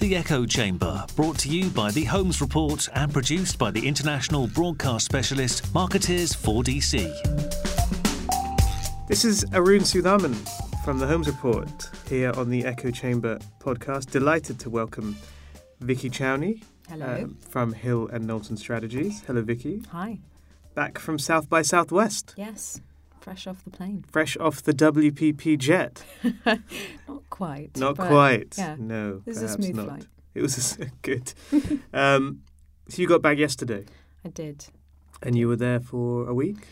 The Echo Chamber, brought to you by the Holmes Report and produced by the international broadcast specialist Markettiers4dc. This is Arun Sudhaman from the Holmes Report here on the Echo Chamber podcast. Delighted to welcome Vikki Chowney Hello. um, from Hill and Knowlton Strategies. Hello, Vikki. Hi. Back from South by Southwest, Yes. Fresh off the plane. fresh off the WPP jet. Not quite. Not quite. yeah. No, It was a smooth not. flight. It was a good. um, so you got back yesterday, I did. and you were there for a week.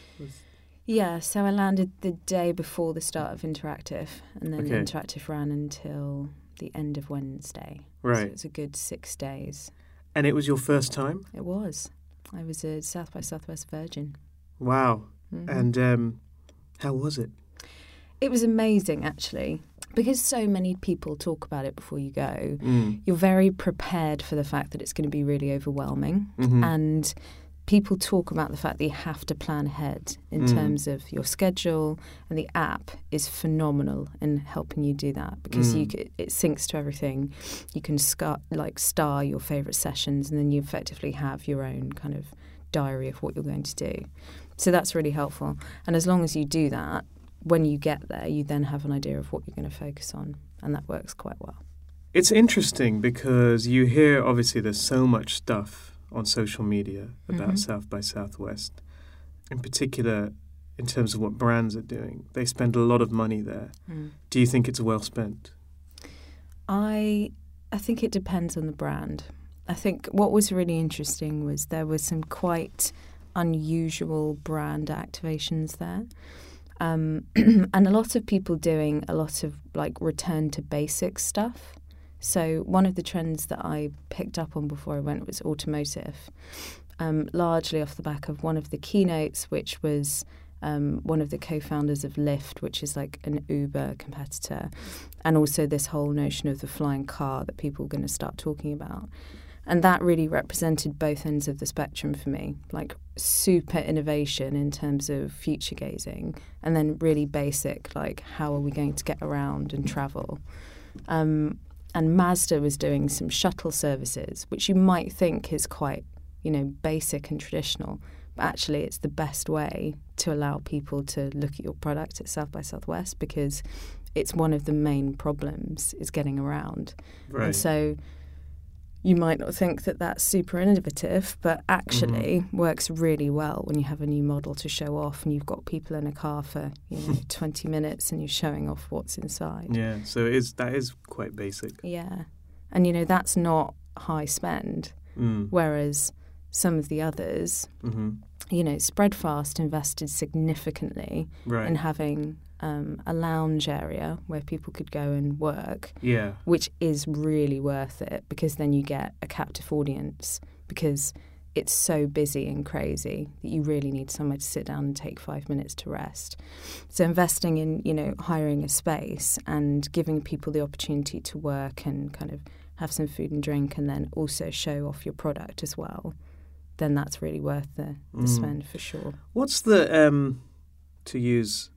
Yeah, so I landed the day before the start of Interactive, and then Okay. Interactive ran until the end of Wednesday. So Right, it was a good six days. and it was your first time. It was. I was a South by Southwest Virgin. Wow. Mhm. And um, how was it? it was amazing, actually, because so many people talk about it before you go. Mm. You're very prepared for the fact that it's going to be really overwhelming. Mhm. and people talk about the fact that you have to plan ahead in Mm. terms of your schedule and the app is phenomenal in helping you do that because Mm. c- it syncs to everything you can scar, like star your favorite sessions and then you effectively have your own kind of diary of what you're going to do so that's really helpful and as long as you do that when you get there you then have an idea of what you're going to focus on and that works quite well It's interesting because you hear obviously there's so much stuff on social media about Mhm. South by Southwest, in particular in terms of what brands are doing. They spend a lot of money there. Do you think it's well spent? I I think it depends on the brand. I think what was really interesting was there were some quite unusual brand activations there. Um, and a lot of people doing a lot of like return to basics stuff. So one of the trends that I picked up on before I went was automotive, um, largely off the back of one of the keynotes, which was um, one of the co-founders of Lyft, which is like an Uber competitor, and also this whole notion of the flying car that people are going to start talking about. And that really represented both ends of the spectrum for me, like super innovation in terms of future gazing, and then really basic, like how are we going to get around and travel. Um, and Mazda was doing some shuttle services, which you might think is quite, you know, basic and traditional, but actually it's the best way to allow people to look at your product at South by Southwest because it's one of the main problems is getting around. And so you might not think that that's super innovative, but actually works really well when you have a new model to show off and you've got people in a car for you know 20 minutes and you're showing off what's inside. Yeah, so it is that is quite basic. Yeah. And you know that's not high spend Mm. whereas some of the others, hmm you know, Spredfast invested significantly Right. in having um, a lounge area where people could go and work yeah. which is really worth it because then you get a captive audience because it's so busy and crazy that you really need somewhere to sit down and take five minutes to rest. So investing in, you know, hiring a space and giving people the opportunity to work and kind of have some food and drink and then also show off your product as well, then that's really worth the, the Mm. spend for sure. What's the um, to use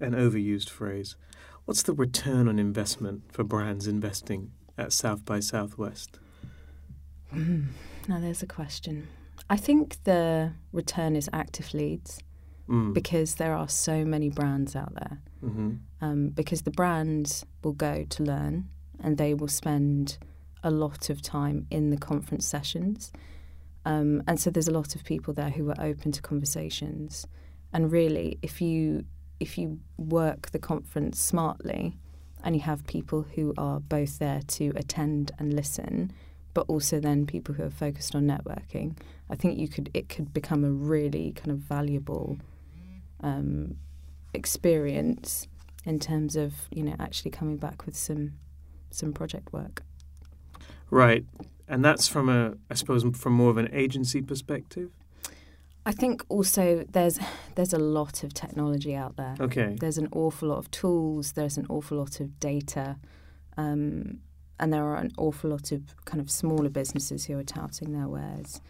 an overused phrase? What's the return on investment for brands investing at South by Southwest? Now there's a question. I think the return is active leads. Mm. because there are so many brands out there. hmm Um, because the brands will go to learn and they will spend a lot of time in the conference sessions. Um, and so there's a lot of people there who are open to conversations. And really, if you if you work the conference smartly and you have people who are both there to attend and listen, but also then people who are focused on networking, I think you could it could become a really kind of valuable um, experience in terms of you know actually coming back with some some project work. Right, and that's from a, I suppose, from more of an agency perspective. I think also there's there's a lot of technology out there. Okay. There's an awful lot of tools. There's an awful lot of data, um, and there are an awful lot of kind of smaller businesses who are touting their wares.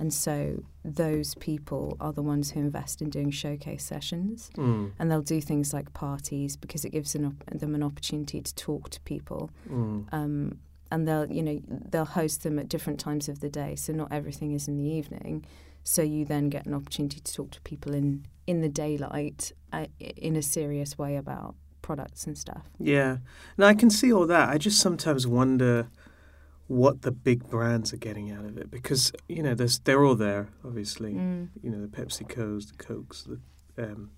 And so those people are the ones who invest in doing showcase sessions, Mm. and they'll do things like parties because it gives an op- them an opportunity to talk to people. Mm. Um, and they'll you know they'll host them at different times of the day, so not everything is in the evening. So you then get an opportunity to talk to people in in the daylight uh, in a serious way about products and stuff. Yeah. Now I can see all that. I just sometimes wonder what the big brands are getting out of it because you know there's they're all there obviously. Mm. You know the PepsiCo's, the Cokes, the um,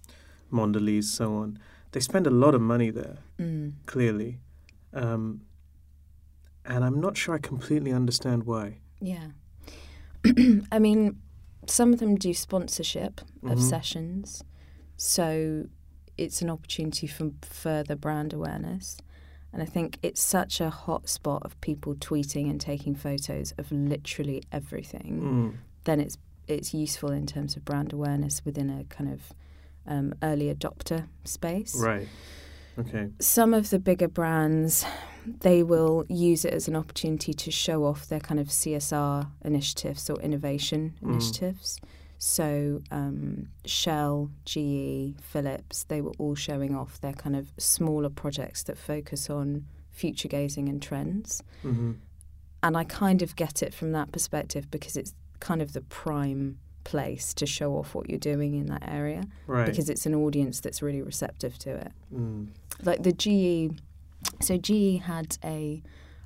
Mondelez, so on. They spend a lot of money there, Mm. clearly, um, and I'm not sure I completely understand why. Yeah. I mean, some of them do sponsorship of Mhm. sessions, so it's an opportunity for further brand awareness. And I think it's such a hot spot of people tweeting and taking photos of literally everything. Mm. Then it's it's useful in terms of brand awareness within a kind of um, early adopter space Right. Okay. some of the bigger brands they will use it as an opportunity to show off their kind of CSR initiatives or innovation Mm. initiatives. So um, Shell, GE, Philips, they were all showing off their kind of smaller projects that focus on future gazing and trends. hmm And I kind of get it from that perspective because it's kind of the prime place to show off what you're doing in that area Right. because it's an audience that's really receptive to it mm. like the GE. So GE had a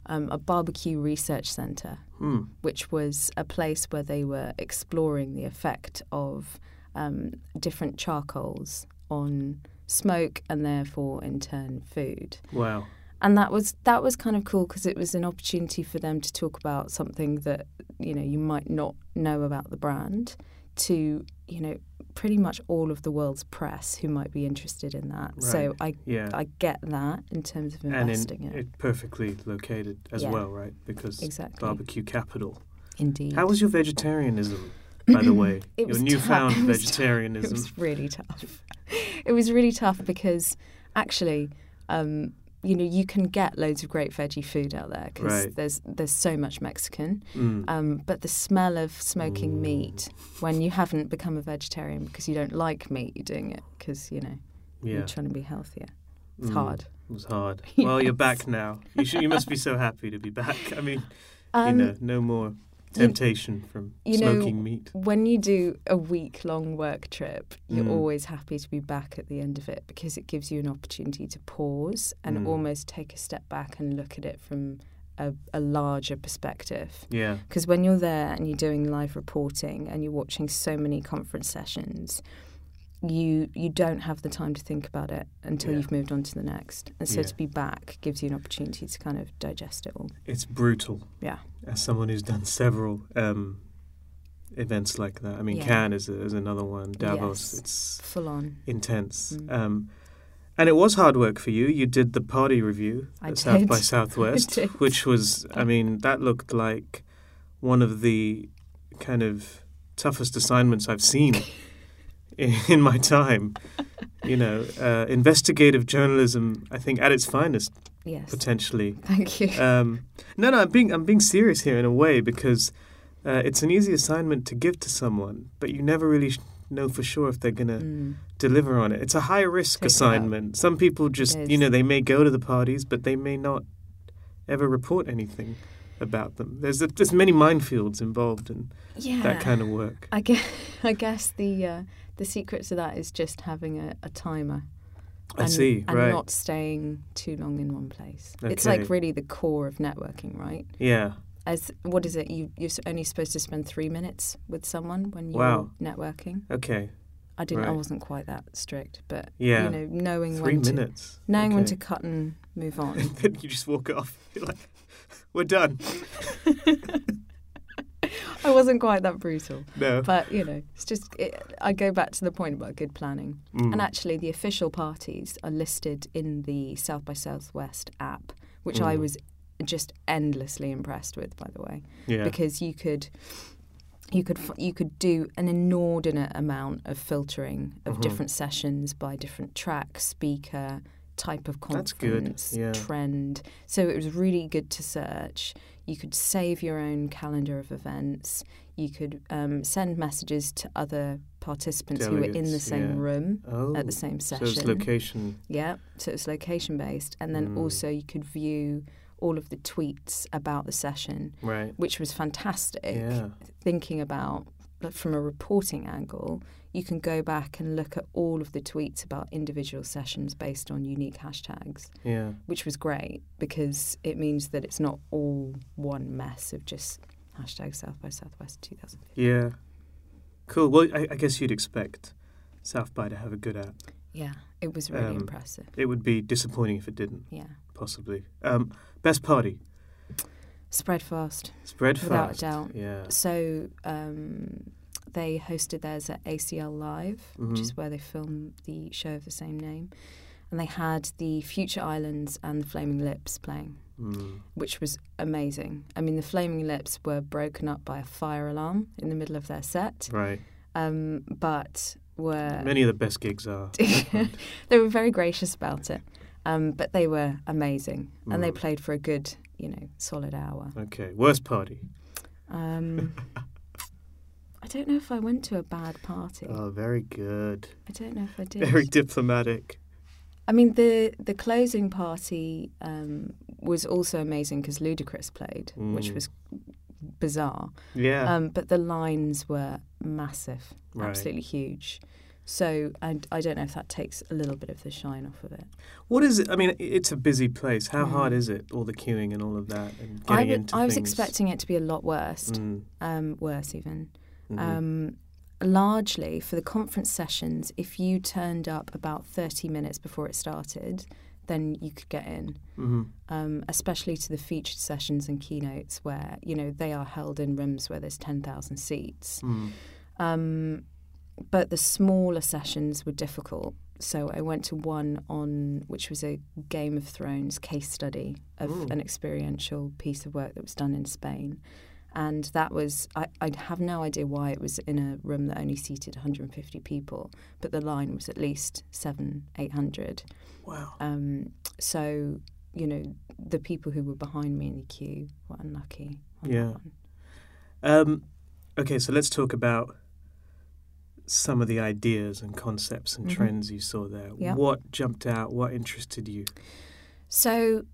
um, a barbecue research center, Mm. which was a place where they were exploring the effect of um, different charcoals on smoke and therefore in turn food. Wow. And that was that was kind of cool because it was an opportunity for them to talk about something that you know you might not know about the brand to you know pretty much all of the world's press who might be interested in that. So I Yeah. I get that in terms of and investing in, it. it perfectly located as Yeah. well, right? Because Exactly. barbecue capital. Indeed. How was your vegetarianism, by the way? It your was tough. newfound It was vegetarianism. It was really tough. it was really tough because actually, um, you know, you can get loads of great veggie food out there because Right. there's there's so much Mexican. Mm. Um, but the smell of smoking meat when you haven't become a vegetarian because you don't like meat, you're doing it because you know yeah. you're trying to be healthier. It's Mm. hard. It was hard. Well, you're back now. You should, you must be so happy to be back. I mean, Um, you know, no more temptation from you know, smoking meat. when you do a week long work trip, you're Mm. always happy to be back at the end of it because it gives you an opportunity to pause and Mm. almost take a step back and look at it from a, a larger perspective. Yeah. Because when you're there and you're doing live reporting and you're watching so many conference sessions, you you don't have the time to think about it until Yeah. you've moved on to the next. And so Yeah. to be back gives you an opportunity to kind of digest it all. It's brutal. Yeah. As someone who's done several um, events like that. I mean, Yeah. Cannes is, a, is another one. Davos. Yes. It's Full on. intense. Mm. Um, and it was hard work for you. You did the party review I at South did. by I Southwest, which was, I mean, that looked like one of the kind of toughest assignments I've seen in, my time. You know, uh, investigative journalism, I think, at its finest, Yes. potentially. Thank you. Um, no, no, I'm being I'm being serious here in a way because uh, it's an easy assignment to give to someone, but you never really sh- know for sure if they're gonna Mm. deliver on it. It's a high risk Take assignment. Some people just, you know, they may go to the parties, but they may not ever report anything about them. There's there's many minefields involved in Yeah. that kind of work. I guess, I guess the uh, the secret to that is just having a, a timer. I and, see, and right? not staying too long in one place. It's like really the core of networking, right? Yeah, As what is it? You you're only supposed to spend three minutes with someone when you're Wow. networking. okay, I didn't. I wasn't quite that strict, but yeah. you know, knowing Three when to minutes. knowing when to cut and move on. then you just walk off. You're like, we're done. I wasn't quite that brutal, No. but you know, it's just. It, I go back to the point about good planning. Mm. And actually, the official parties are listed in the South by Southwest app, which I Mm. was just endlessly impressed with, by the way, yeah. because you could. You could you could do an inordinate amount of filtering of Mhm. different sessions by different track, speaker, type of conference, trend. So it was really good to search. You could save your own calendar of events. You could um, send messages to other participants who were in the same yeah. room oh, at the same session. so it's location. Yeah, so it's location based, and then Mm. also you could view all of the tweets about the session, Right. which was fantastic. Yeah. Thinking about like, from a reporting angle, you can go back and look at all of the tweets about individual sessions based on unique hashtags, Yeah. which was great because it means that it's not all one mess of just hashtag South by Southwest 2015. Yeah. Cool. Well, I, I guess you'd expect South by to have a good app. Yeah, it was really Um, impressive. It would be disappointing if it didn't, Yeah, possibly. Um, best party. Spredfast Spread without fast. a doubt. Yeah. So um, they hosted theirs at ACL Live, which Mhm. is where they film the show of the same name. And they had the Future Islands and the Flaming Lips playing, Mm. which was amazing. I mean, the Flaming Lips were broken up by a fire alarm in the middle of their set, Right. um, but were Many of the best gigs are. they were very gracious about it. Um, but they were amazing, and they Mm. played for a good, you know, solid hour. okay. Worst party. Um, I don't know if I went to a bad party. Oh, very good. I don't know if I did. Very diplomatic. I mean, the the closing party um, was also amazing because Ludacris played, which Mm. was bizarre. Yeah. Um, but the lines were massive, Right. absolutely huge. So I, I don't know if that takes a little bit of the shine off of it. what is it? I mean, it's a busy place. How Mm. hard is it? All the queuing and all of that, and I, getting would- into I was things? expecting it to be a lot worse, Mm. um, worse even. Mhm. Um, largely for the conference sessions, if you turned up about 30 minutes before it started, then you could get in. Mhm. Um, especially to the featured sessions and keynotes where, you know, they are held in rooms where there's 10,000 seats. Mm. Um, but the smaller sessions were difficult. So I went to one on which was a Game of Thrones case study of Ooh. an experiential piece of work that was done in Spain. And that was, I, I have no idea why it was in a room that only seated 150 people, but the line was at least seven, 800. Wow. Um, so, you know, the people who were behind me in the queue were unlucky. on Yeah. Um, okay, so let's talk about some of the ideas and concepts and Mhm. trends you saw there. Yeah. What jumped out? What interested you? So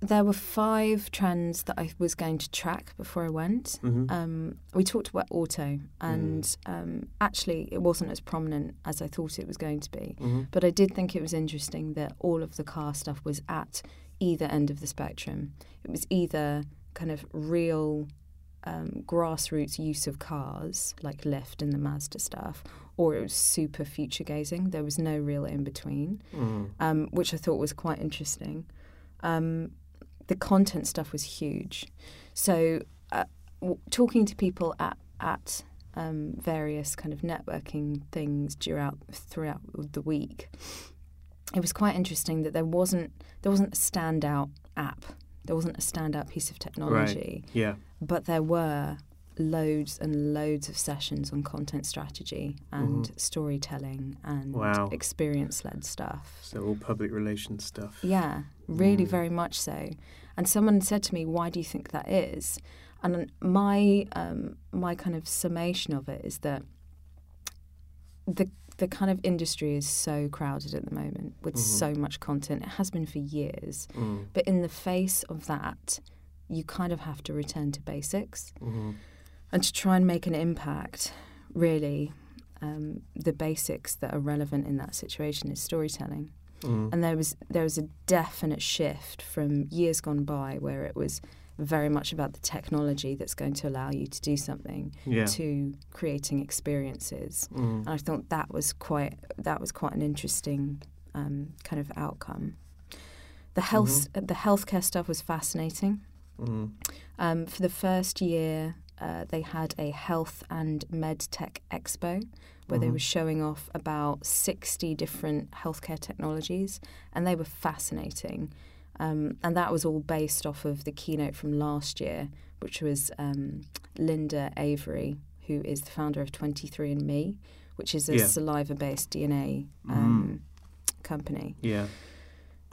there were five trends that I was going to track before I went. hmm Um, we talked about auto, and Mm. um, actually, it wasn't as prominent as I thought it was going to be. hmm But I did think it was interesting that all of the car stuff was at either end of the spectrum. It was either kind of real um, grassroots use of cars, like Lyft and the Mazda stuff, or it was super future gazing. There was no real in between Mm. um, which I thought was quite interesting. Um, the content stuff was huge. So, uh, w- talking to people at at um, various kind of networking things throughout throughout the week, it was quite interesting that there wasn't there wasn't a standout app. There wasn't a standout piece of technology, Yeah. but there were loads and loads of sessions on content strategy and Mhm. storytelling and Wow. experience led stuff. So all public relations stuff. Yeah, really, Mm. very much so. And someone said to me, "Why do you think that is?" And my um, my kind of summation of it is that the the kind of industry is so crowded at the moment with Mhm. so much content. It has been for years, Mm. but in the face of that, you kind of have to return to basics hmm and to try and make an impact. Really, um, the basics that are relevant in that situation is storytelling Mm. and there was there was a definite shift from years gone by where it was very much about the technology that's going to allow you to do something Yeah. to creating experiences Mm. and I thought that was quite that was quite an interesting um, kind of outcome the health the healthcare stuff was fascinating Mm. um, for the first year uh, they had a health and med tech expo where they Mhm. were showing off about 60 different healthcare technologies, and they were fascinating. Um, and that was all based off of the keynote from last year, which was um, Linda Avey, who is the founder of 23andMe, which is a Yeah. saliva based DNA um, company. Yeah.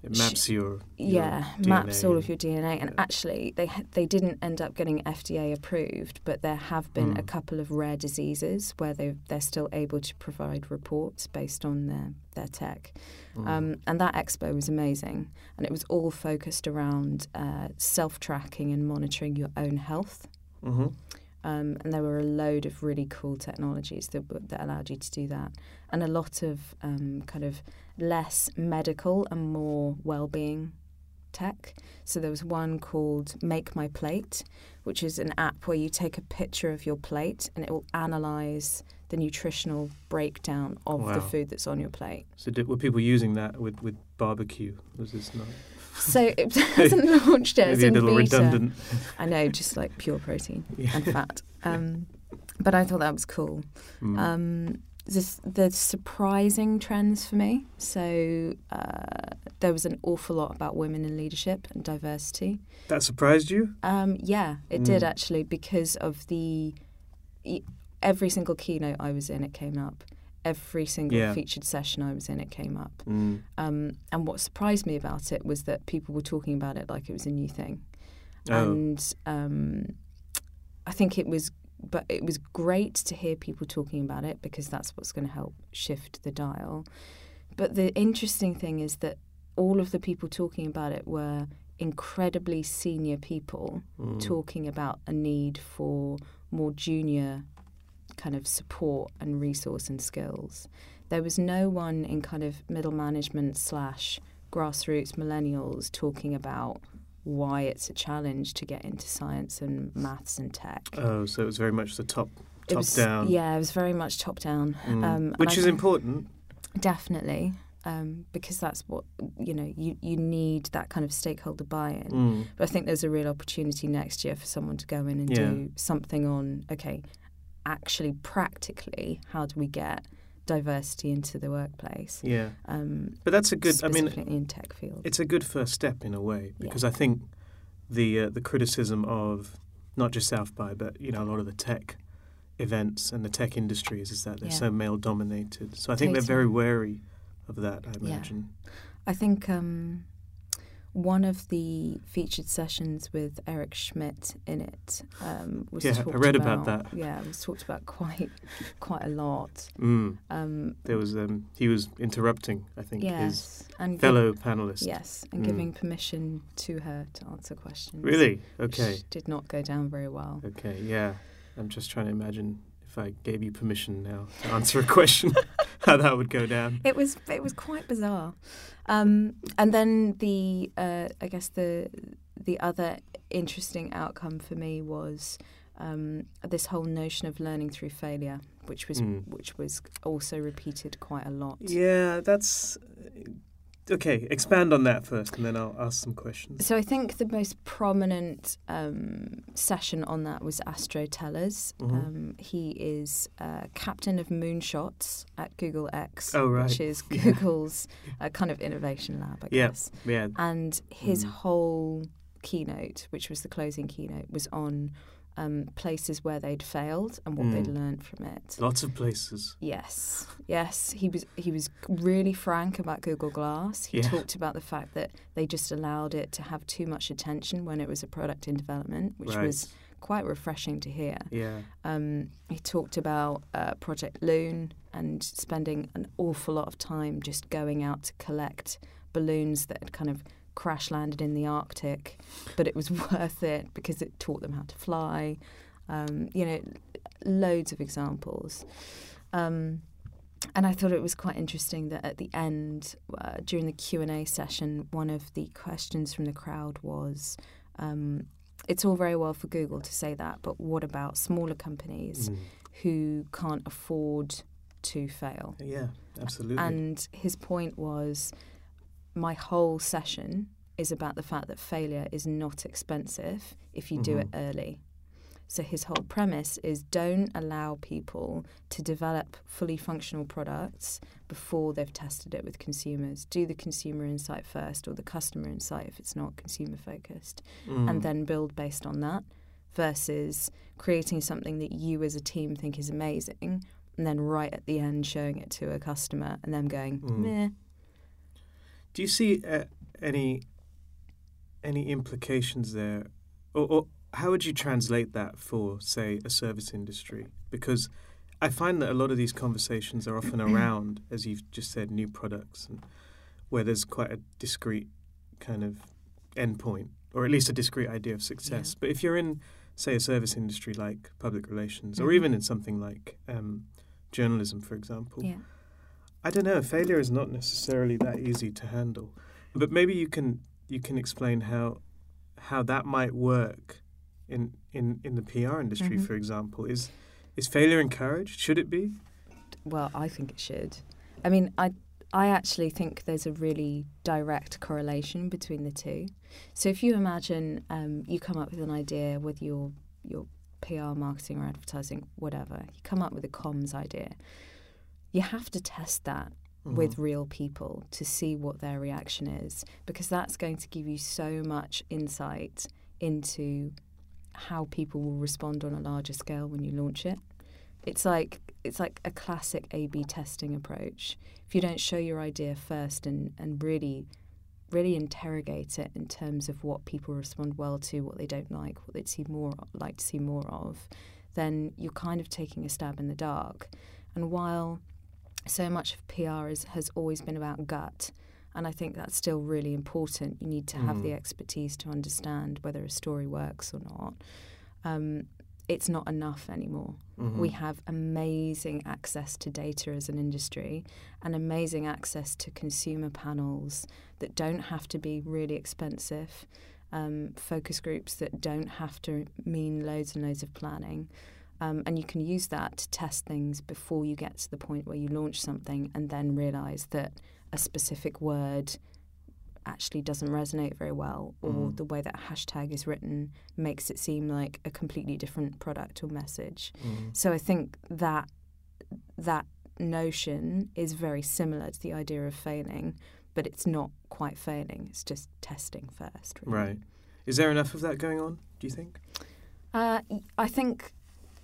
It maps your, your yeah DNA maps all of your DNA. And yeah. actually, they they didn't end up getting FDA approved, but there have been a Mm. couple of rare diseases where they they're still able to provide reports based on their their tech. Mm. Um, and that expo was amazing, and it was all focused around uh, self tracking and monitoring your own health. Mhm. Um, and there were a load of really cool technologies that that allowed you to do that, and a lot of um, kind of less medical and more well-being tech. So there was one called Make My Plate, which is an app where you take a picture of your plate and it will analyze the nutritional breakdown of the food that's on your plate. So did, were people using that with, with barbecue? Was this not So it hasn't launched yet. It's in little beta. redundant? I know, just like pure protein Yeah. and fat. Um, but I thought that was cool. Mm. Um, this, the surprising trends for me. So uh, there was an awful lot about women in leadership and diversity. that surprised you? Um, yeah, it did Mm. actually because of the every single keynote I was in, it came up. Every single Yeah. featured session I was in, it came up. Mm. Um, and what surprised me about it was that people were talking about it like it was a new thing. Oh. And um, I think it was, but it was great to hear people talking about it because that's what's going to help shift the dial. But the interesting thing is that all of the people talking about it were incredibly senior people Mm. talking about a need for more junior kind of support and resource and skills. There was no one in kind of middle management slash grassroots millennials talking about why it's a challenge to get into science and maths and tech. Oh, so it was very much the top top was down. yeah, it was very much top down, Mm. um, which is think- important. definitely. Um, because that's what you know. You you need that kind of stakeholder buy-in. Mm. But I think there's a real opportunity next year for someone to go in and Yeah. do something on, okay, actually, practically, how do we get diversity into the workplace? Yeah, Um, but that's a good. I mean, in tech field. it's a good first step in a way Yeah. because I think the uh, the criticism of not just South by but you know a lot of the tech events and the tech industries is that they're Yeah. so male dominated. So I think they're very wary of that. I Yeah. imagine. I think um, one of the featured sessions with Eric Schmidt in it um, was Yeah, I read about that. Yeah, it was talked about quite quite a lot. Mm. Um, There was um, he was interrupting. I think his yes, gi- fellow panelist. yes, and Mm. giving permission to her to answer questions. Really? which Okay. did not go down very well. Okay. Yeah. I'm just trying to imagine if I gave you permission now to answer a question, how that would go down. It was it was quite bizarre, um, and then the uh, I guess the the other interesting outcome for me was um, this whole notion of learning through failure, which was Mm. which was also repeated quite a lot. Yeah, that's okay. Expand on that first, and then I'll ask some questions. So I think the most prominent um, session on that was Astro Teller's. Mhm. Um, he is uh, captain of Moonshots at Google X, Oh, right. which is. Google's uh, kind of innovation lab, I Yeah. guess. Yeah. And his Mm. whole keynote, which was the closing keynote, was on um, places where they'd failed and what they'd Mm. learned from it. Lots of places. Yes, yes, he was he was really frank about Google Glass. He Yeah. talked about the fact that they just allowed it to have too much attention when it was a product in development, which right. was quite refreshing to hear. Yeah. Um, he talked about uh, Project Loon and spending an awful lot of time just going out to collect balloons that had kind of crash landed in the Arctic, but it was worth it because it taught them how to fly. Um, you know, loads of examples. Um, and I thought it was quite interesting that at the end, uh, during the Q and A session, one of the questions from the crowd was, um, "It's all very well for Google to say that, but what about smaller companies Mm. who can't afford to fail?" Yeah. Absolutely. And his point was, my whole session is about the fact that failure is not expensive if you do it Mhm. early. So his whole premise is don't allow people to develop fully functional products before they've tested it with consumers. Do the consumer insight first or the customer insight if it's not consumer focused Mm. and then build based on that versus creating something that you as a team think is amazing and then right at the end showing it to a customer and them going Mm. meh Do you see uh, any any implications there, or, or how would you translate that for, say, a service industry? Because I find that a lot of these conversations are often around, as you've just said, new products, and where there's quite a discrete kind of endpoint, or at least a discrete idea of success. Yeah. But if you're in, say, a service industry like public relations, or Mhm. even in something like um, journalism, for example, Yeah. I don't know. Failure is not necessarily that easy to handle, but maybe you can you can explain how how that might work in in, in the PR industry, Mhm. for example. Is is failure encouraged? Should it be? Well, I think it should. I mean, I I actually think there's a really direct correlation between the two. So if you imagine um, you come up with an idea with your your PR, marketing, or advertising, whatever, you come up with a comms idea. You have to test that with mm. real people to see what their reaction is because that's going to give you so much insight into how people will respond on a larger scale when you launch it. It's like it's like a classic A/B testing approach. If you don't show your idea first and, and really really interrogate it in terms of what people respond well to, what they don't like, what they'd see more like to see more of, then you're kind of taking a stab in the dark. And while so much of PR is, has always been about gut, and I think that's still really important. You need to have the Mm. expertise to understand whether a story works or not. Um, it's not enough anymore. Mhm. We have amazing access to data as an industry and amazing access to consumer panels that don't have to be really expensive, um, focus groups that don't have to mean loads and loads of planning. Um, and you can use that to test things before you get to the point where you launch something and then realize that a specific word actually doesn't resonate very well, or Mm. the way that a hashtag is written makes it seem like a completely different product or message. Mhm. So I think that that notion is very similar to the idea of failing, but it's not quite failing. It's just testing first. Really. Right. Is there enough of that going on? Do you think? Uh, I think.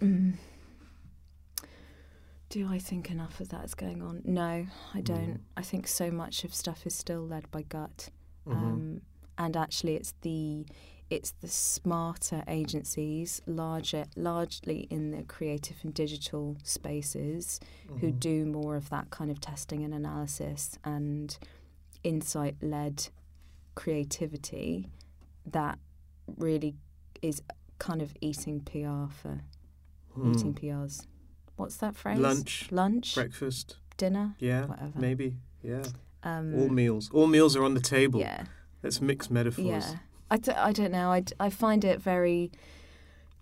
Mm, do I think enough of that is going on? No, I don't. Mm. I think so much of stuff is still led by gut, Mhm. um, and actually, it's the it's the smarter agencies, larger, largely in the creative and digital spaces, who Mhm. do more of that kind of testing and analysis and insight led creativity that really is kind of eating PR for Hmm. eating PRs. What's that phrase? Lunch, Lunch, breakfast. dinner, Yeah, whatever. maybe. Yeah. Um, All meals. All meals are on the table. Yeah, Let's mix metaphors. yeah. I, d- I don't know. I, d- I find it very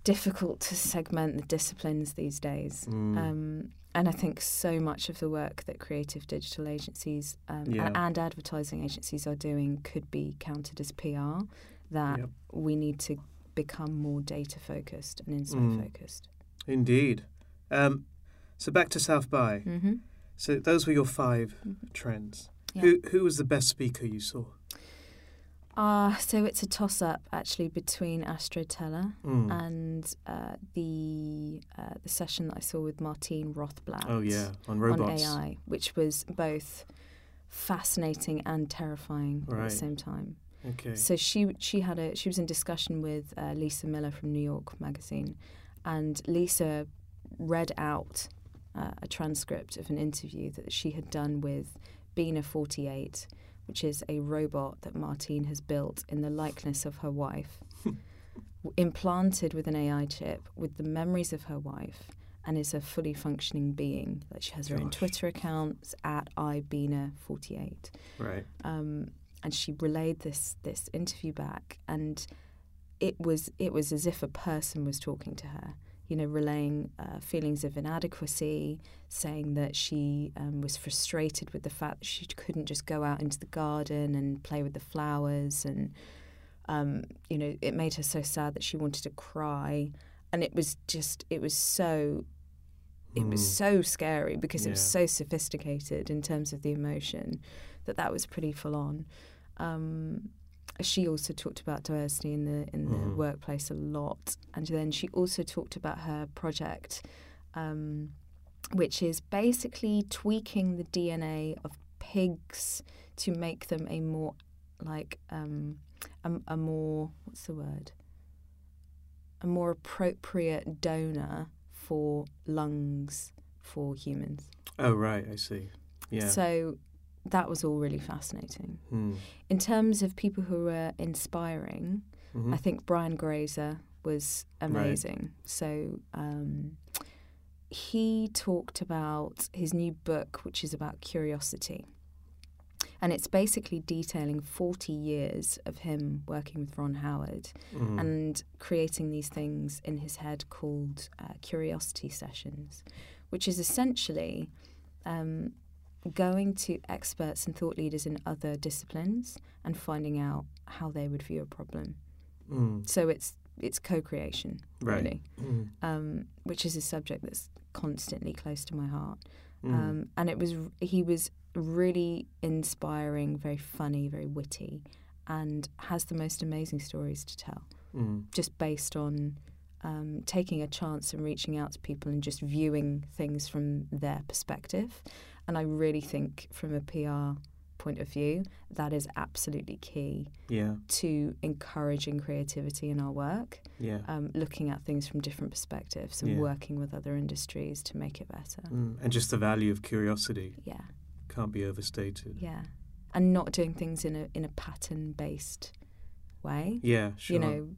difficult to segment the disciplines these days. Mm. Um, and I think so much of the work that creative digital agencies um, Yeah. and advertising agencies are doing could be counted as PR, that Yep. we need to become more data focused and insight Mm. focused. Indeed. Um, so back to South by. Mm-hmm. So those were your 5 trends. Yeah. Who who was the best speaker you saw? Uh, so it's a toss up actually between Astro Teller Mm. and uh, the uh, the session that I saw with Martine Rothblatt. oh yeah, on on robots. AI, which was both fascinating and terrifying at the same time. Okay. So she she had a she was in discussion with uh, Lisa Miller from New York Magazine, and Lisa read out uh, a transcript of an interview that she had done with Bina Forty Eight, which is a robot that Martine has built in the likeness of her wife, implanted with an AI chip with the memories of her wife. And is a fully functioning being. Like she has her own Twitter account at ibina48 right. um, and she relayed this this interview back, and it was it was as if a person was talking to her. You know, relaying uh, feelings of inadequacy, saying that she um, was frustrated with the fact that she couldn't just go out into the garden and play with the flowers, and um, you know, it made her so sad that she wanted to cry, and it was just it was so it was Mm. so scary because it was so sophisticated in terms of the emotion that that was pretty full on. Um, she also talked about diversity in the in the Mhm. workplace a lot, and then she also talked about her project, um, which is basically tweaking the DNA of pigs to make them a more like um, a, a more what's the word? A more appropriate donor for lungs for humans. Oh right, I see. Yeah. So that was all really fascinating. Hmm. In terms of people who were inspiring, Mhm. I think Brian Grazer was amazing. So um, he talked about his new book, which is about curiosity. And it's basically detailing 40 years of him working with Ron Howard Mm. and creating these things in his head called uh, curiosity sessions, which is essentially um, going to experts and thought leaders in other disciplines and finding out how they would view a problem. Mm. So it's it's co-creation, Right. really, Mm. um, which is a subject that's constantly close to my heart. Mm. Um, and it was he was really inspiring, very funny, very witty, and has the most amazing stories to tell. Mm. Just based on um, taking a chance and reaching out to people and just viewing things from their perspective. And I really think, from a PR point of view, that is absolutely key Yeah. to encouraging creativity in our work, Yeah. um, looking at things from different perspectives and Yeah. working with other industries to make it better. Mm. And just the value of curiosity Yeah, can't be overstated. yeah, and not doing things in a in a pattern based way. Yeah. Sure. You know,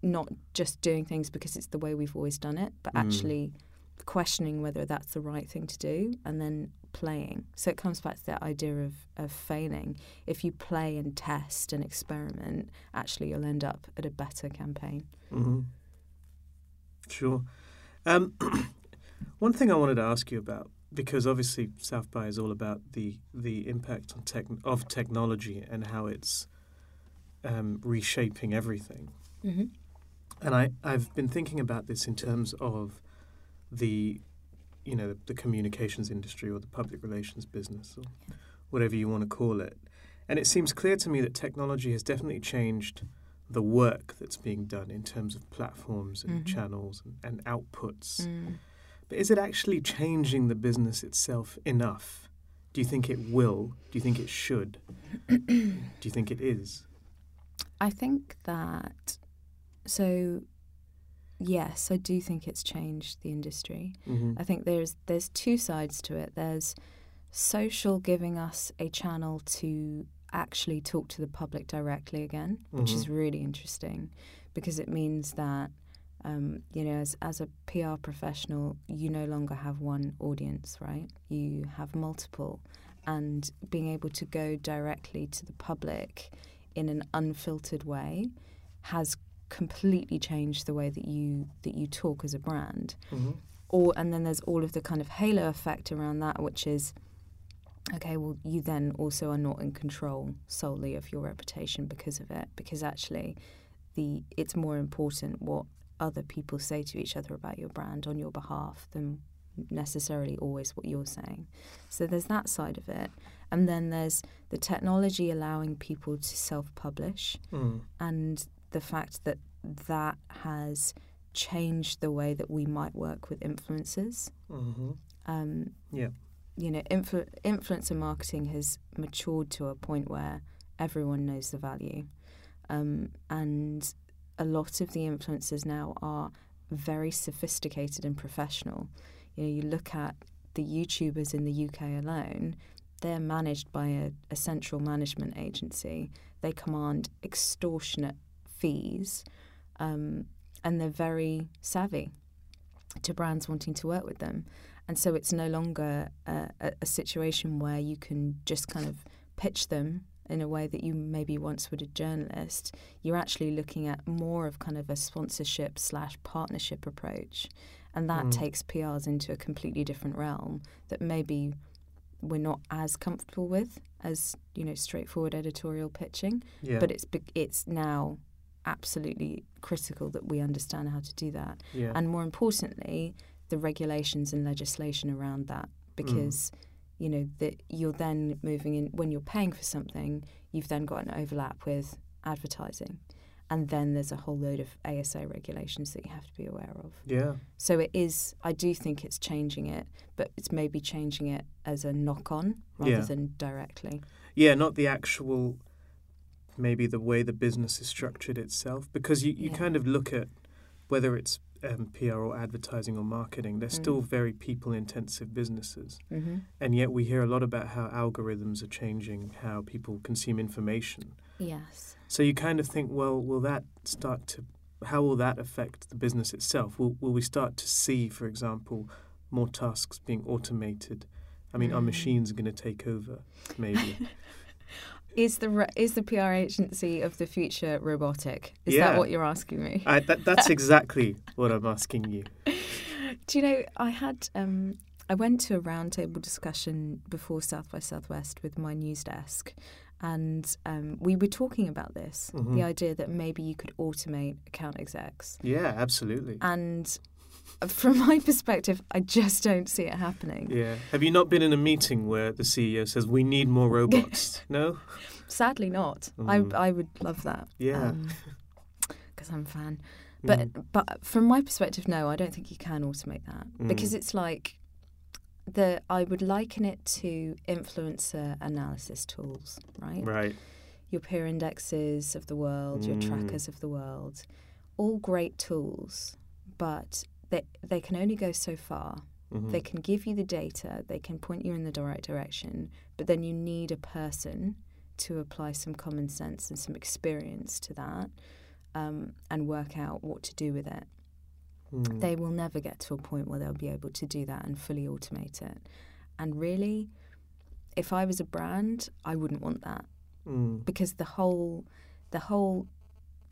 not just doing things because it's the way we've always done it, but Mm. actually questioning whether that's the right thing to do and then playing. So it comes back to that idea of, of failing. If you play and test and experiment, actually you'll end up at a better campaign. hmm Sure. Um, one thing I wanted to ask you about, because obviously South by is all about the the impact on tech of technology and how it's um, reshaping everything. Mm-hmm. And I I've been thinking about this in terms of the you know the, communications industry or the public relations business or whatever you want to call it. And it seems clear to me that technology has definitely changed the work that's being done in terms of platforms and Mhm. channels and, and outputs. Mm. But is it actually changing the business itself enough? Do you think it will? Do you think it should? Do you think it is? I think that so yes, I do think it's changed the industry. Mm-hmm. I think there's there's two sides to it. There's social giving us a channel to actually talk to the public directly again, which is Mhm. really interesting because it means that um, you know, as, as a PR professional, you no longer have one audience, right? You have multiple, and being able to go directly to the public in an unfiltered way has completely change the way that you that you talk as a brand Mm-hmm. or and then there's all of the kind of halo effect around that which is okay well you then also are not in control solely of your reputation because of it because actually the it's more important what other people say to each other about your brand on your behalf than necessarily always what you're saying so there's that side of it and then there's the technology allowing people to self-publish Mm. and the fact that that has changed the way that we might work with influencers. Mm-hmm. Um, Yeah. you know, influ- influencer marketing has matured to a point where everyone knows the value, um, and a lot of the influencers now are very sophisticated and professional. You know, you look at the YouTubers in the UK alone. They're managed by a, a central management agency. They command extortionate fees, um, and they're very savvy to brands wanting to work with them. And so it's no longer a, a, a situation where you can just kind of pitch them in a way that you maybe once would a journalist. You're actually looking at more of kind of a sponsorship slash partnership approach, and that Mm. takes PRs into a completely different realm that maybe we're not as comfortable with as you know straightforward editorial pitching Yeah. but it's it's now absolutely critical that we understand how to do that yeah. and more importantly the regulations and legislation around that mm. because you know that you're then moving in when you're paying for something you've then got an overlap with advertising and then there's a whole load of ASA regulations that you have to be aware of yeah. so it is I do think it's changing it but it's maybe changing it as a knock on rather Yeah. than directly Yeah, not the actual maybe the way the business is structured itself because you, you Yeah. kind of look at whether it's um, PR or advertising or marketing, they're still Mm. very people intensive businesses. hmm And yet we hear a lot about how algorithms are changing how people consume information. Yes. So you kind of think, well, will that start to, how will that affect the business itself? Will, will we start to see, for example, more tasks being automated? I mean, are Mm. machines going to take over, maybe? Is the is the PR agency of the future robotic? Is Yeah. that what you're asking me? I, that, that's exactly what I'm asking you. Do you know I had um, I went to a roundtable discussion before South by Southwest with my news desk, and um, we were talking about this Mhm. the idea that maybe you could automate account execs. Yeah, absolutely. And from my perspective, I just don't see it happening. Yeah. Have you not been in a meeting where the CEO says, we need more robots? no? Sadly, not. Mm. I I would love that. Yeah. Because I'm a fan. But Mm. but from my perspective, no, I don't think you can automate that because Mm. it's like the I would liken it to influencer analysis tools, right? Right. Your PeerIndexes of the world, your Mm. trackers of the world, all great tools, but they they can only go so far. Mhm. They can give you the data, they can point you in the right direction, but then you need a person to apply some common sense and some experience to that um, and work out what to do with it. Mm. They will never get to a point where they'll be able to do that and fully automate it. And really, if I was a brand, I wouldn't want that Mm. because the whole the whole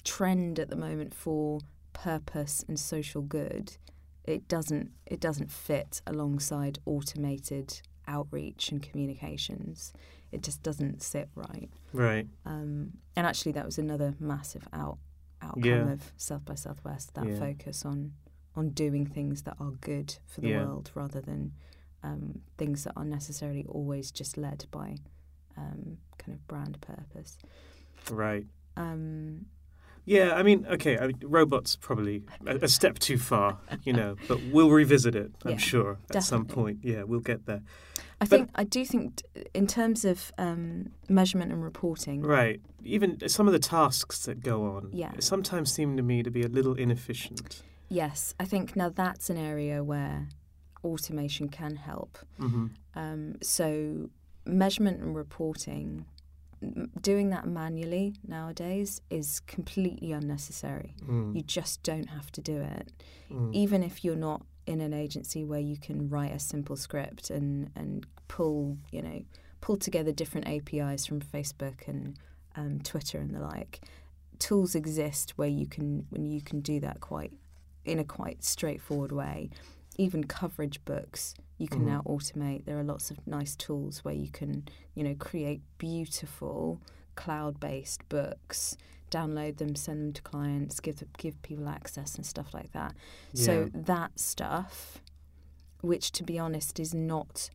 trend at the moment for purpose and social good it doesn't it doesn't fit alongside automated outreach and communications it just doesn't sit right Right. um, and actually that was another massive out outcome Yeah. of South by Southwest that Yeah. focus on on doing things that are good for the Yeah. world rather than um, things that are necessarily always just led by um, kind of brand purpose. Right. Um, Yeah, I mean, okay, I mean, robots probably a, a step too far, you know, but we'll revisit it, I'm Yeah, sure, at some point. Yeah, we'll get there. I But- think I do think in terms of um, measurement and reporting. Right. Even some of the tasks that go on Yeah. sometimes seem to me to be a little inefficient. Yes, I think now that's an area where automation can help. hmm Um, so measurement and reporting, doing that manually nowadays is completely unnecessary. Mm. You just don't have to do it. Mm. Even if you're not in an agency where you can write a simple script and, and pull, you know, pull together different APIs from Facebook and um, Twitter and the like. Tools exist where you can when you can do that quite in a quite straightforward way. Even coverage books you can Mhm. now automate. There are lots of nice tools where you can, you know, create beautiful cloud-based books, download them, send them to clients, give give people access and stuff like that. So that stuff, which to be honest is not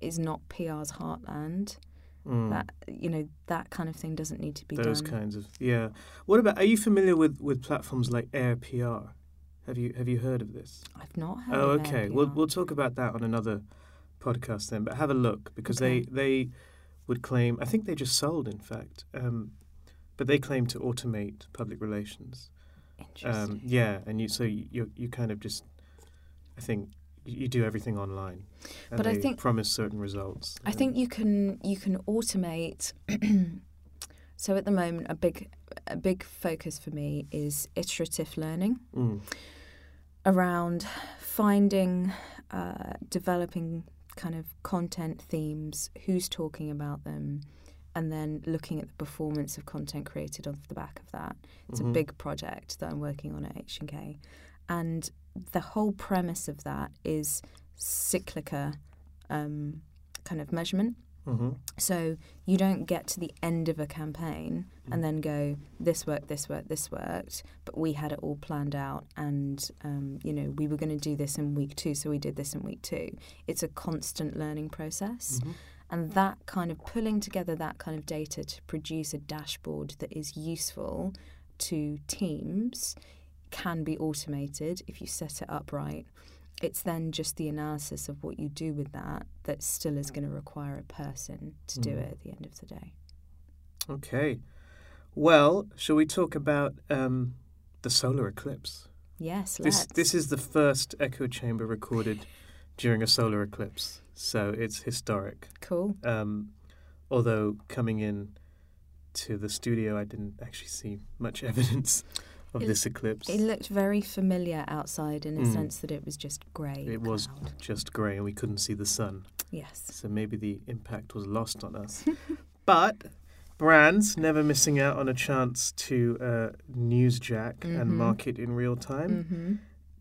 is not PR's heartland. Mm. That you know that kind of thing doesn't need to be Those done. Those kinds of yeah. What about? Are you familiar with, with platforms like AirPR? Have you have you heard of this? I've not heard. Oh, okay. We'll we'll talk about that on another podcast then. But have a look because Okay. they they would claim. I think they just sold, in fact. Um, but they claim to automate public relations. Interesting. Um, yeah, and you so you you kind of just, I think you do everything online. And But I think- promise certain results. I think you can you can automate. so at the moment, a big a big focus for me is iterative learning Mm, around finding, uh, developing kind of content themes, who's talking about them, and then looking at the performance of content created off the back of that. It's mhm. a big project that I'm working on at H&K. And the whole premise of that is cyclica um, kind of measurement. Mhm. So you don't get to the end of a campaign Mm. and then go, this worked, this worked, this worked, but we had it all planned out and, um, you know, we were going to do this in week two, so we did this in week two. It's a constant learning process. Mhm. And that kind of pulling together that kind of data to produce a dashboard that is useful to teams can be automated if you set it up right. It's then just the analysis of what you do with that that still is going to require a person to do Mm. it at the end of the day. Okay. Well, shall we talk about um, the solar eclipse? Yes, This let's. this is the first echo chamber recorded during a solar eclipse, so it's historic. cool. Um, although coming in to the studio, I didn't actually see much evidence of It- this eclipse. It looked very familiar outside in a Mm. sense that it was just grey. It was just grey, and we couldn't see the sun. Yes. So maybe the impact was lost on us. but brands never missing out on a chance to uh, newsjack Mhm. and market in real time. hmm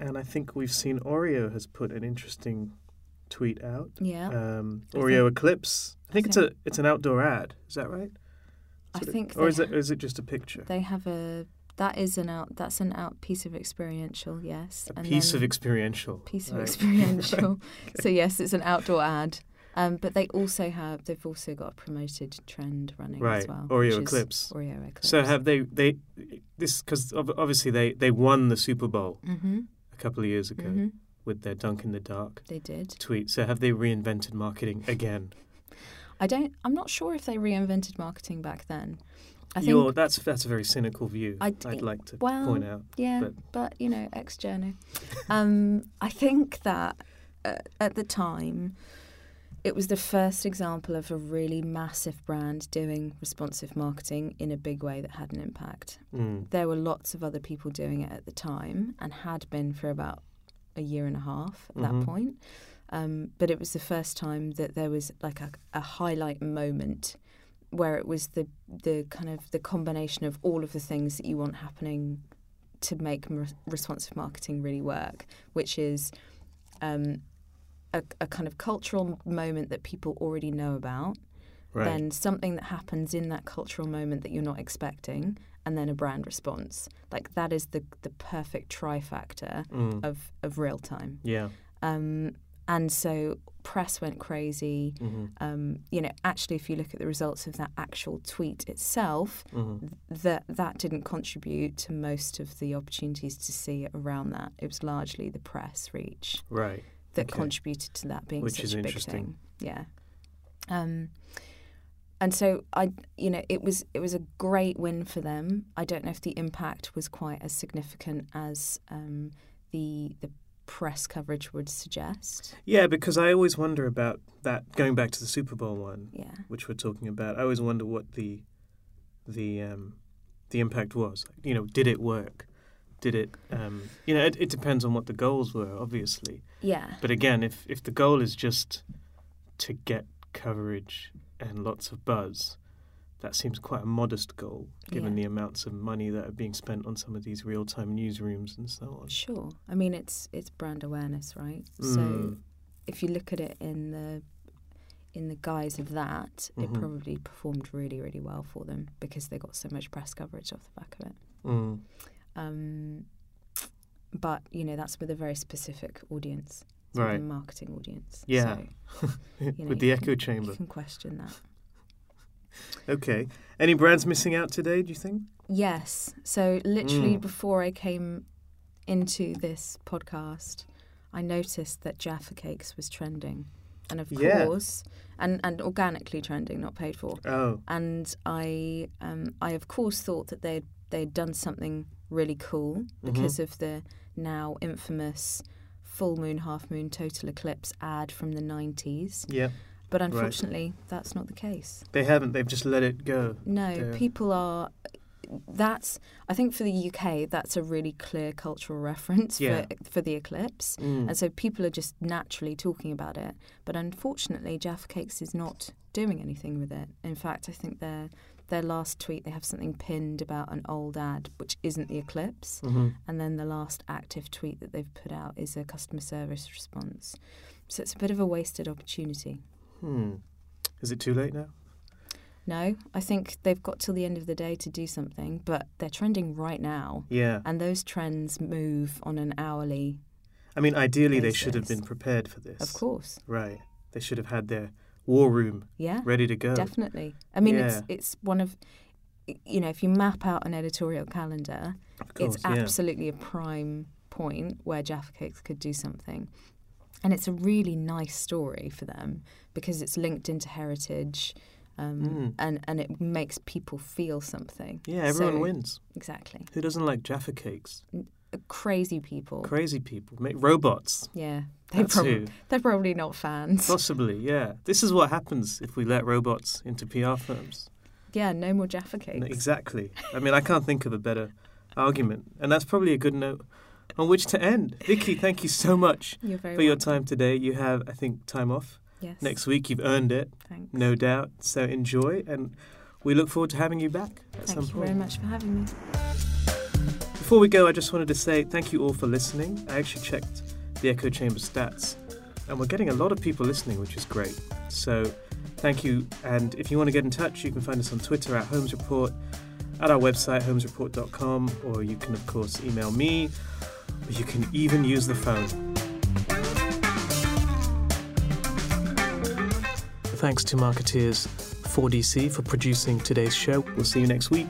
And I think we've seen Oreo has put an interesting tweet out. Yeah. Um, Oreo think- Eclipse. I think it's a it's an outdoor ad. Is that right? I of- think or is it is it just a picture? They have a. That is an out. That's an out piece of experiential. Yes. A and piece of experiential. piece of Right. experiential. So yes, it's an outdoor ad. Um, but they also have. They've also got a promoted trend running Right, as well. Oreo Eclipse. Oreo Eclipse. So have they they this because obviously they they won the Super Bowl Mm-hmm. a couple of years ago hmm with their Dunk in the Dark They did. tweet. So have they reinvented marketing again? I don't. I'm not sure if they reinvented marketing back then. I think. That's that's a very cynical view. I- I'd like to well, point out. Yeah, but, but- you know, ex journo. um, I think that uh, at the time, it was the first example of a really massive brand doing responsive marketing in a big way that had an impact. Mm. There were lots of other people doing it at the time and had been for about a year and a half at Mhm. that point. Um, but it was the first time that there was like a, a highlight moment where it was the the kind of the combination of all of the things that you want happening to make m- responsive marketing really work, which is um, a, a kind of cultural moment that people already know about, Right. then something that happens in that cultural moment that you're not expecting, and then a brand response. Like that is the the perfect trifactor Mm. of of real time. Yeah. Um, and so press went crazy. hmm Um, you know, actually, if you look at the results of that actual tweet itself, hmm that that didn't contribute to most of the opportunities to see it around that. It was largely the press reach Right. that Okay. contributed to that being Which such is a big interesting. thing. Yeah. Um, and so I, you know, it was it was a great win for them. I don't know if the impact was quite as significant as um, the the press coverage would suggest. Yeah, because I always wonder about that. Going back to the Super Bowl one, Yeah. which we're talking about, I always wonder what the the um, the impact was. You know, did it work? Did it? Um, you know, it, it depends on what the goals were, obviously. Yeah. But again, if if the goal is just to get coverage and lots of buzz, that seems quite a modest goal, given Yeah. the amounts of money that are being spent on some of these real time newsrooms and so on. Sure. I mean, it's it's brand awareness, right? So Mm. if you look at it in the in the guise of that, it Mhm. probably performed really, really well for them because they got so much press coverage off the back of it. Mm. Um, but you know, that's with a very specific audience, Right. a marketing audience. Yeah. So, you know, With the echo can- chamber. you can question that. Okay. Any brands missing out today, do you think? Yes. So literally Mm. before I came into this podcast, I noticed that Jaffa Cakes was trending. And of Yeah. course, and, and organically trending, not paid for. Oh, And I, um, I of course thought that they'd they'd done something really cool Mm-hmm. because of the now infamous full moon, half moon, total eclipse ad from the nineties. yeah. But unfortunately, that's not the case. They haven't. They've just let it go. No, people are. That's. I think for the UK, that's a really clear cultural reference Yeah. for for the eclipse, Mm. and so people are just naturally talking about it. But unfortunately, Jaffa Cakes is not doing anything with it. In fact, I think their their last tweet they have something pinned about an old ad which isn't the eclipse, hmm and then the last active tweet that they've put out is a customer service response. So it's a bit of a wasted opportunity. Hmm. Is it too late now? No, I think they've got till the end of the day to do something, but they're trending right now. Yeah. And those trends move on an hourly, I mean, ideally, they should have been prepared for this. of course. Right. They should have had their war room Yeah, ready to go. definitely. I mean, Yeah. it's it's one of, you know, if you map out an editorial calendar, course, it's yeah. absolutely a prime point where Jaffa Cakes could do something. And it's a really nice story for them because it's linked into heritage. Um, Mm. and, and it makes people feel something. Yeah, everyone So- wins. Exactly. Who doesn't like Jaffa cakes? Crazy people. Crazy people. Make robots. yeah. They prob- they're probably not fans. Possibly, yeah. This is what happens if we let robots into PR firms. Yeah, no more Jaffa cakes. Exactly. I mean, I can't think of a better argument. And that's probably a good note on which to end. Vikki, thank you so much for your time today. You have, I think, time off Yes. next week. You've earned it, Thanks. no doubt. So enjoy, and we look forward to having you back at Thank some you very much for having me. Before we go, I just wanted to say thank you all for listening. I actually checked the Echo Chamber stats, and we're getting a lot of people listening, which is great. So thank you. And if you want to get in touch, you can find us on Twitter at Holmes Report, at our website, holmesreport.com, or you can, of course, email me, you can even use the phone. Thanks to Markettiers4dc for producing today's show. We'll see you next week.